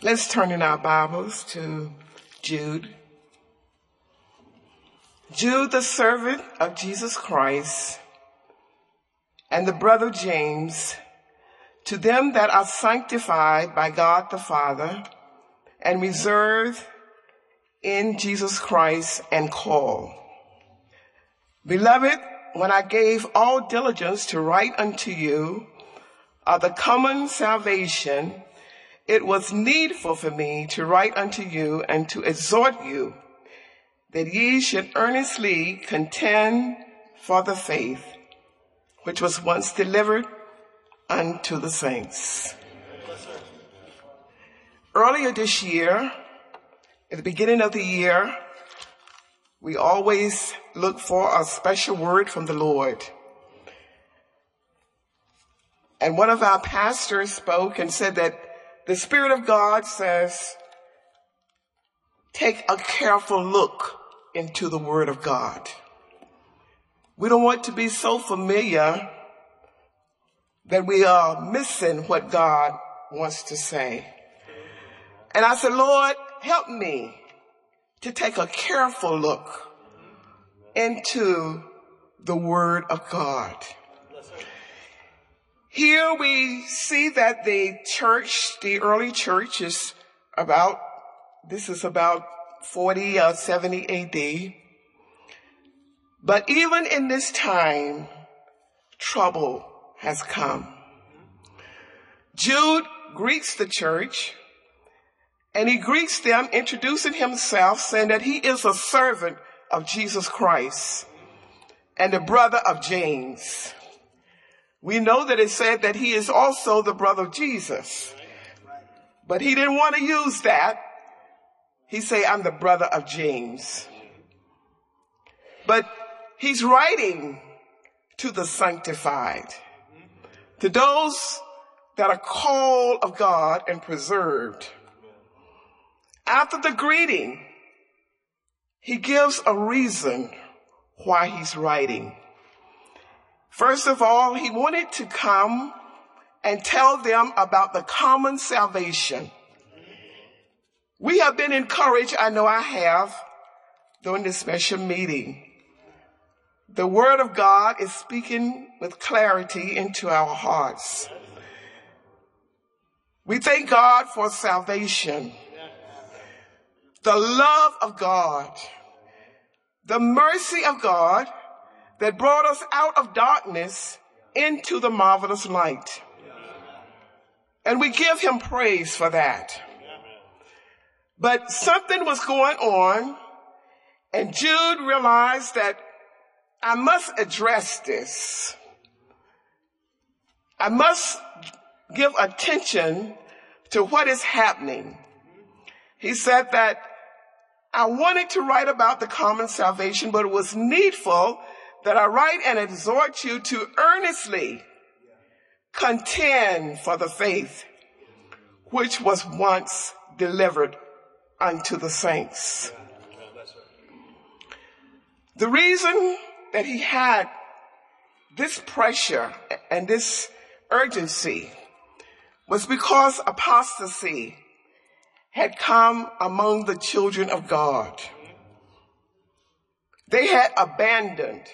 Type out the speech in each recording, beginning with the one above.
Let's turn in our Bibles to Jude. Jude, the servant of Jesus Christ, and the brother James, to them that are sanctified by God the Father and reserved in Jesus Christ and called. Beloved, when I gave all diligence to write unto you of the common salvation, it was needful for me to write unto you and to exhort you that ye should earnestly contend for the faith which was once delivered unto the saints. Earlier this year, at the beginning of the year, we always look for a special word from the Lord. And one of our pastors spoke and said that the Spirit of God says, take a careful look into the Word of God. We don't want to be so familiar that we are missing what God wants to say. And I said, Lord, help me to take a careful look into the Word of God. Here we see that the church, the early church is about, this is about 40 or 70 AD. But even in this time, trouble has come. Jude greets the church and he greets them introducing himself saying that he is a servant of Jesus Christ and a brother of James. We know that it said that he is also the brother of Jesus. But he didn't want to use that. He say, I'm the brother of James. But he's writing to the sanctified, to those that are called of God and preserved. After the greeting, he gives a reason why he's writing. First of all, he wanted to come and tell them about the common salvation. We have been encouraged, I know I have, during this special meeting. The word of God is speaking with clarity into our hearts. We thank God for salvation, the love of God, the mercy of God, that brought us out of darkness into the marvelous light. And we give him praise for that. But something was going on and Jude realized that I must address this. I must give attention to what is happening. He said that I wanted to write about the common salvation, but it was needful that I write and exhort you to earnestly contend for the faith which was once delivered unto the saints. The reason that he had this pressure and this urgency was because apostasy had come among the children of God. They had abandoned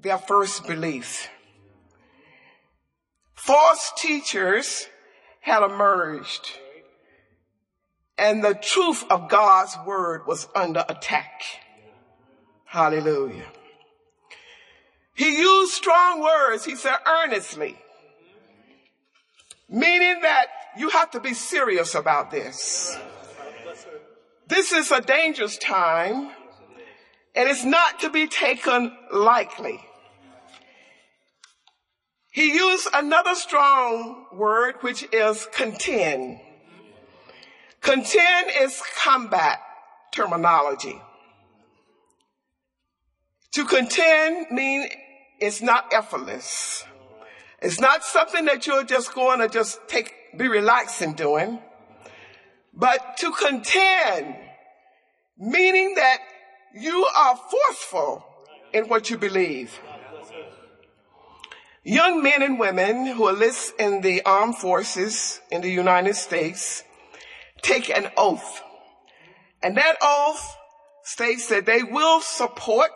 their first belief. False teachers had emerged and the truth of God's word was under attack. Hallelujah. He used strong words. He said earnestly, meaning that you have to be serious about this. This is a dangerous time and it's not to be taken lightly. He used another strong word, which is contend. Contend is combat terminology. To contend means it's not effortless. It's not something that you're just going to just take, be relaxing doing. But to contend, meaning that you are forceful in what you believe. Young men and women who enlist in the armed forces in the United States take an oath. And that oath states that they will support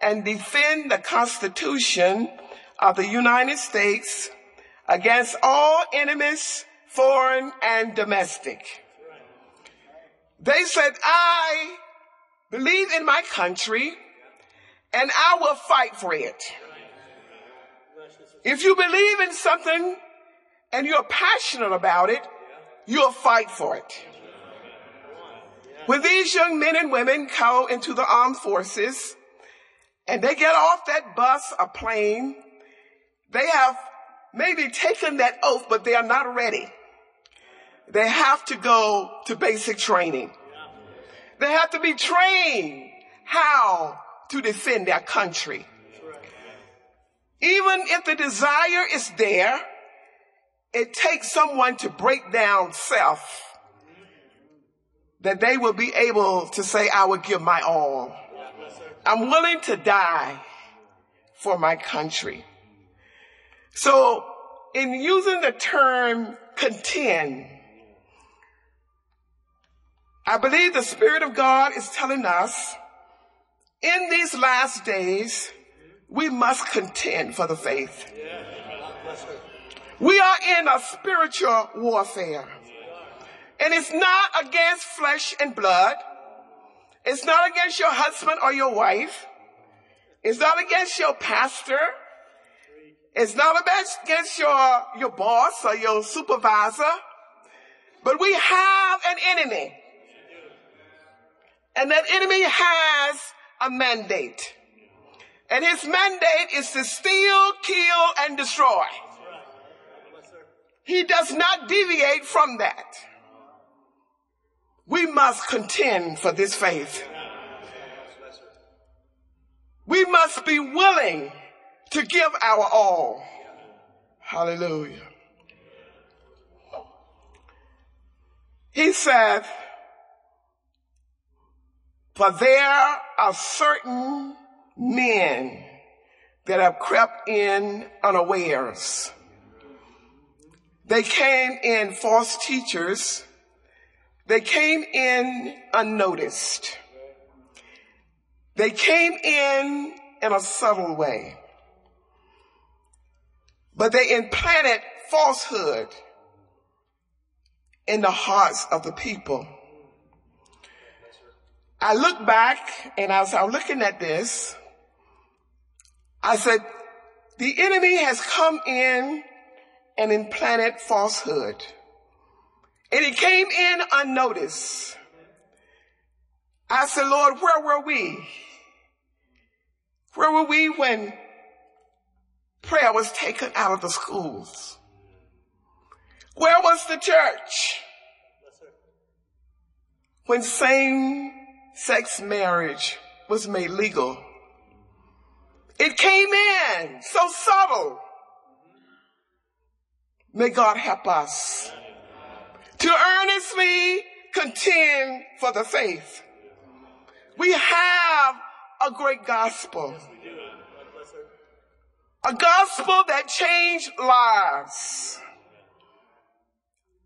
and defend the Constitution of the United States against all enemies, foreign and domestic. They said, I believe in my country and I will fight for it. If you believe in something and you're passionate about it, you'll fight for it. When these young men and women go into the armed forces and they get off that bus or plane, they have maybe taken that oath, but they are not ready. They have to go to basic training. They have to be trained how to defend their country. Even if the desire is there, it takes someone to break down self that they will be able to say, I will give my all. I'm willing to die for my country. So in using the term contend, I believe the Spirit of God is telling us in these last days, we must contend for the faith. We are in a spiritual warfare. And it's not against flesh and blood. It's not against your husband or your wife. It's not against your pastor. It's not against your, your boss or your supervisor. But we have an enemy. And that enemy has a mandate. And his mandate is to steal, kill, and destroy. He does not deviate from that. We must contend for this faith. We must be willing to give our all. Hallelujah. He said, for there are certain men that have crept in unawares. They came in false teachers. They came in unnoticed. They came in in a subtle way. But they implanted falsehood in the hearts of the people. I look back and as I was looking at this, I said, the enemy has come in and implanted falsehood. And it came in unnoticed. I said, Lord, where were we? Where were we when prayer was taken out of the schools? Where was the church? When same sex marriage was made legal. It came in so subtle. May God help us to earnestly contend for the faith. We have a great gospel. A gospel that changed lives.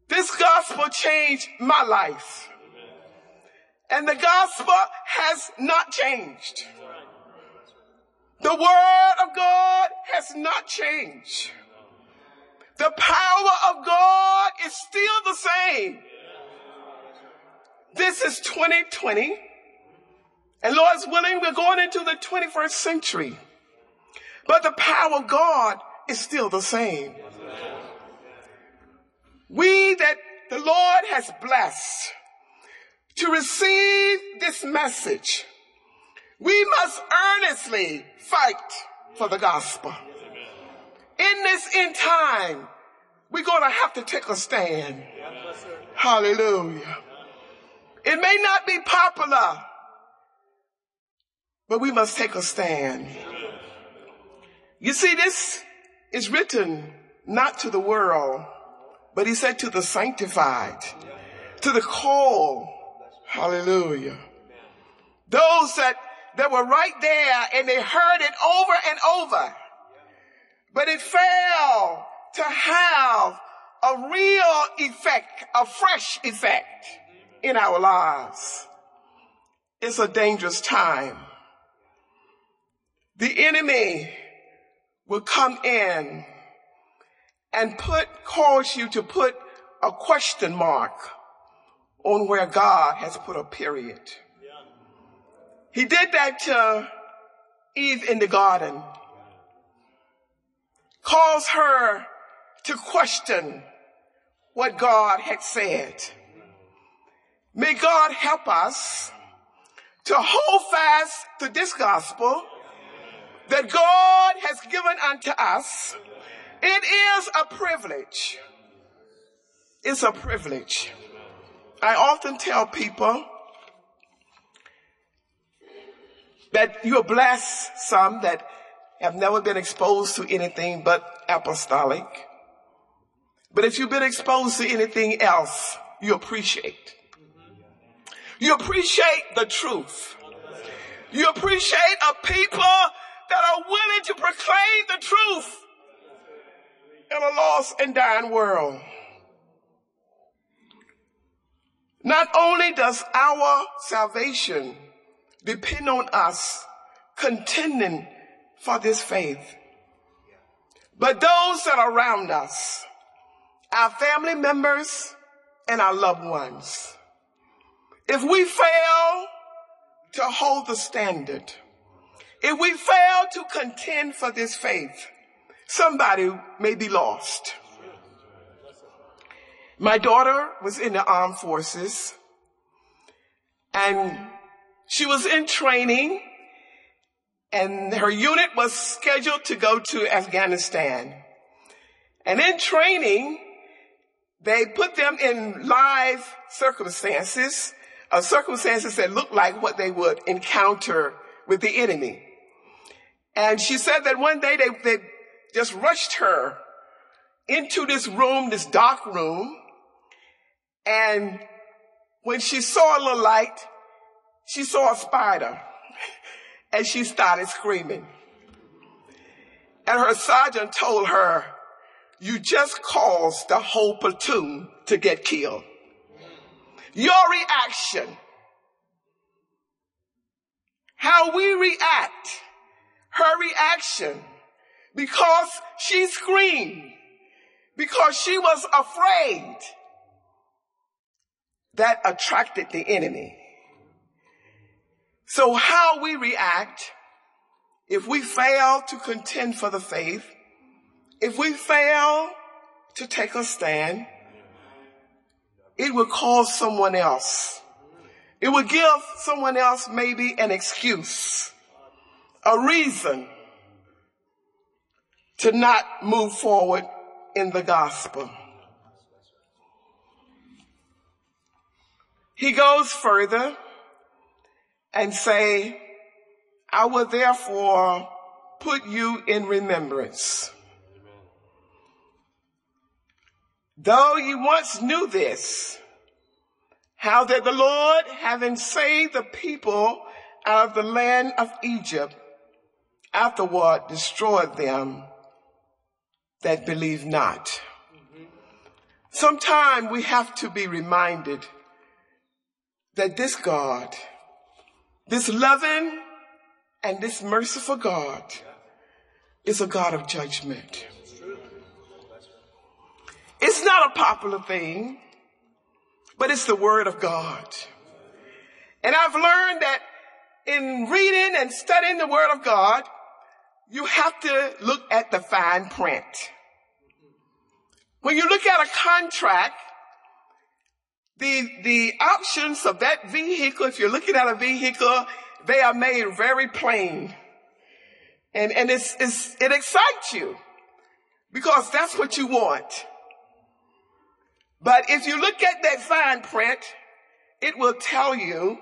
This gospel changed my life. And the gospel has not changed. The word of God has not changed. The power of God is still the same. This is 2020. And Lord's willing, we're going into the 21st century. But the power of God is still the same. We that the Lord has blessed to receive this message, we must earnestly fight for the gospel. In this end time, we're going to have to take a stand. Hallelujah. It may not be popular, but we must take a stand. You see, this is written not to the world, but he said to the sanctified, to the called, Hallelujah. Those that, that were right there and they heard it over and over. But it failed to have a real effect, a fresh effect in our lives. It's a dangerous time. The enemy will come in and put, cause you to put a question mark on where God has put a period. He did that to Eve in the garden. Cause her to question what God had said. May God help us to hold fast to this gospel that God has given unto us. It is a privilege. It's a privilege. I often tell people that you're blessed, some that have never been exposed to anything but apostolic. But if you've been exposed to anything else, you appreciate. You appreciate the truth. You appreciate a people that are willing to proclaim the truth in a lost and dying world. Not only does our salvation depend on us contending for this faith, but those that are around us, our family members and our loved ones. If we fail to hold the standard, if we fail to contend for this faith, somebody may be lost. My daughter was in the armed forces and she was in training and her unit was scheduled to go to Afghanistan. And in training, they put them in live circumstances, uh, circumstances that looked like what they would encounter with the enemy. And she said that one day they, they just rushed her into this room, this dark room. And when she saw a little light, she saw a spider and she started screaming. And her sergeant told her, you just caused the whole platoon to get killed. Your reaction, how we react, her reaction, because she screamed, because she was afraid, that attracted the enemy. So how we react if we fail to contend for the faith, if we fail to take a stand, it will cause someone else. It will give someone else maybe an excuse, a reason to not move forward in the gospel. He goes further and say, I will therefore put you in remembrance. Though you once knew this, how that the Lord, having saved the people out of the land of Egypt, afterward destroyed them that believe not. Sometime we have to be reminded that this God, this loving and this merciful God is a God of judgment. It's not a popular thing, but it's the word of God. And I've learned that in reading and studying the word of God, you have to look at the fine print. When you look at a contract, the, the options of that vehicle, if you're looking at a vehicle, they are made very plain. And, and it's, it's, it excites you because that's what you want. But if you look at that fine print, it will tell you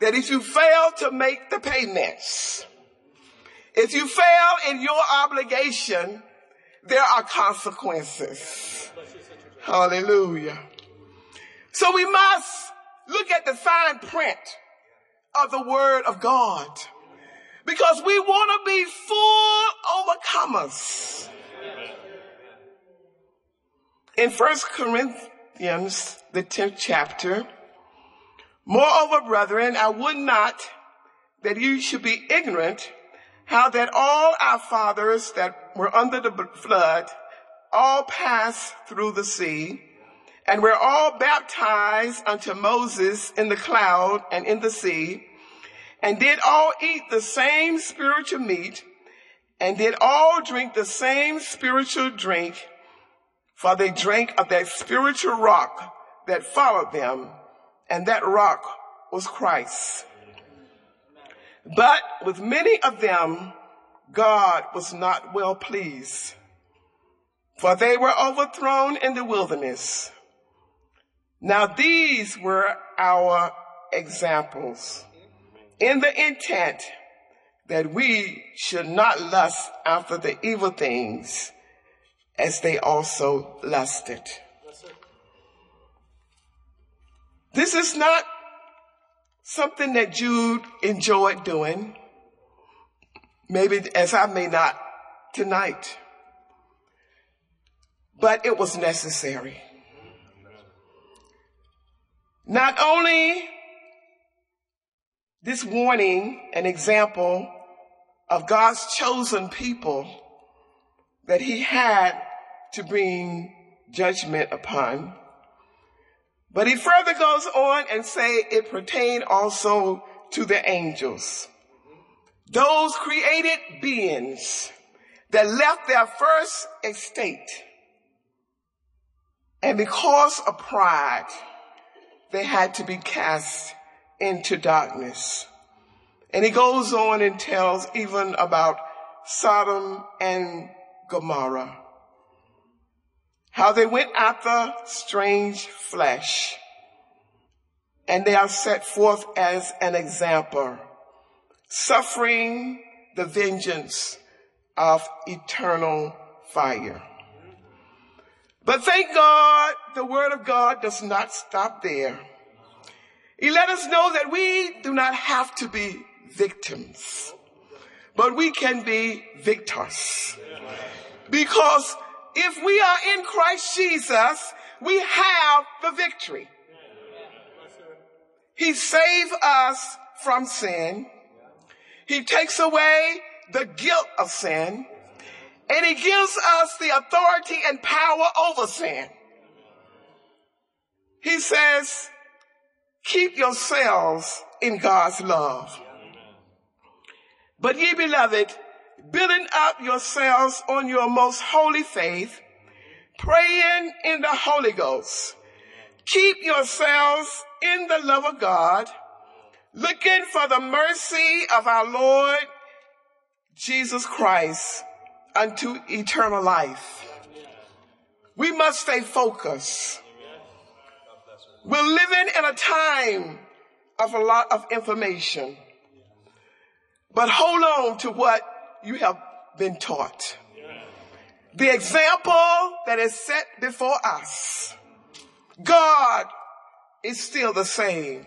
that if you fail to make the payments, if you fail in your obligation, there are consequences. Hallelujah. So we must look at the fine print of the word of God because we want to be full overcomers. in 1 Corinthians, the 10th chapter, Moreover, brethren, I would not that you should be ignorant how that all our fathers that were under the flood all passed through the sea and were all baptized unto Moses in the cloud and in the sea and did all eat the same spiritual meat and did all drink the same spiritual drink for they drank of that spiritual rock that followed them and that rock was Christ. But with many of them, God was not well pleased, for they were overthrown in the wilderness. Now these were our examples in the intent that we should not lust after the evil things as they also lusted. This is not something that Jude enjoyed doing. Maybe as I may not tonight. But it was necessary. Not only this warning an example of God's chosen people that he had to bring judgment upon, but he further goes on and say it pertained also to the angels. Those created beings that left their first estate. And because of pride, they had to be cast into darkness. And he goes on and tells even about Sodom and Gomorrah how they went after strange flesh. And they are set forth as an example, suffering the vengeance of eternal fire. But thank God, the word of God does not stop there. He let us know that we do not have to be victims, but we can be victors. Because if we are in Christ Jesus, we have the victory. He saved us from sin. He takes away the guilt of sin and he gives us the authority and power over sin. He says, keep yourselves in God's love. But ye beloved, building up yourselves on your most holy faith, praying in the Holy Ghost. Keep yourselves in the love of God, looking for the mercy of our Lord Jesus Christ unto eternal life. We must stay focused. We're living in a time of a lot of information. But hold on to what you have been taught. The example that is set before us. God is still the same.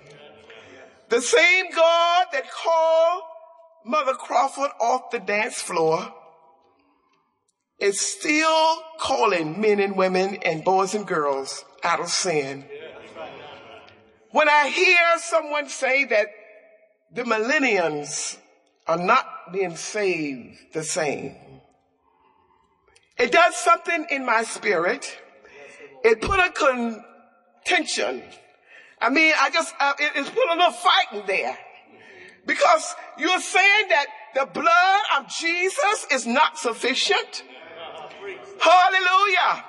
The same God that called Mother Crawford off the dance floor is still calling men and women and boys and girls out of sin. When I hear someone say that the millenniums are not being saved the same. It does something in my spirit. It put a contention. I mean, I just, uh, it, it's put a little fighting there. Because you're saying that the blood of Jesus is not sufficient. Hallelujah.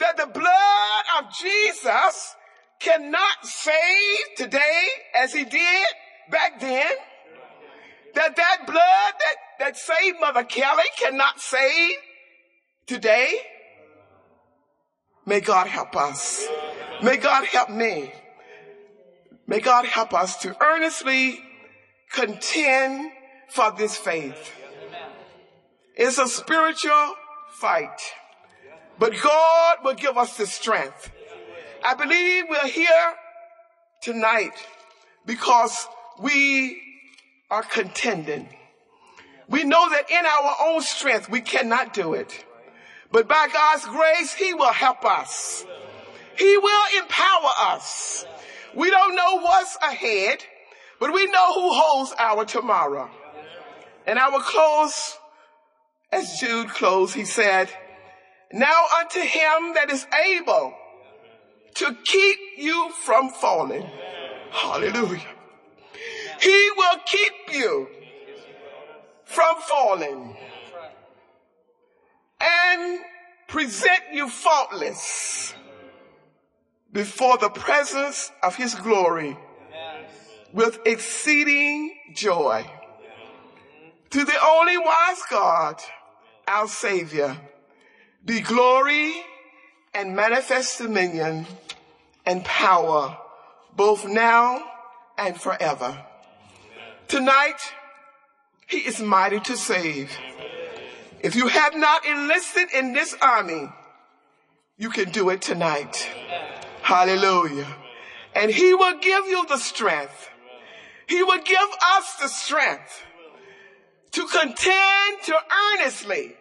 That the blood of Jesus cannot save today as he did back then that that blood that, that saved Mother Kelly cannot save today? May God help us. May God help me. May God help us to earnestly contend for this faith. It's a spiritual fight, but God will give us the strength. I believe we're here tonight because we are contending. We know that in our own strength, we cannot do it. But by God's grace, he will help us. He will empower us. We don't know what's ahead, but we know who holds our tomorrow. And I will close as Jude closed. He said, now unto him that is able to keep you from falling. Hallelujah. He will keep you from falling and present you faultless before the presence of his glory with exceeding joy. To the only wise God, our Savior, be glory and manifest dominion and power both now and forever. Tonight, he is mighty to save. If you have not enlisted in this army, you can do it tonight. Hallelujah. And he will give you the strength. He will give us the strength to contend to earnestly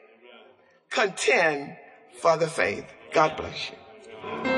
contend for the faith. God bless you.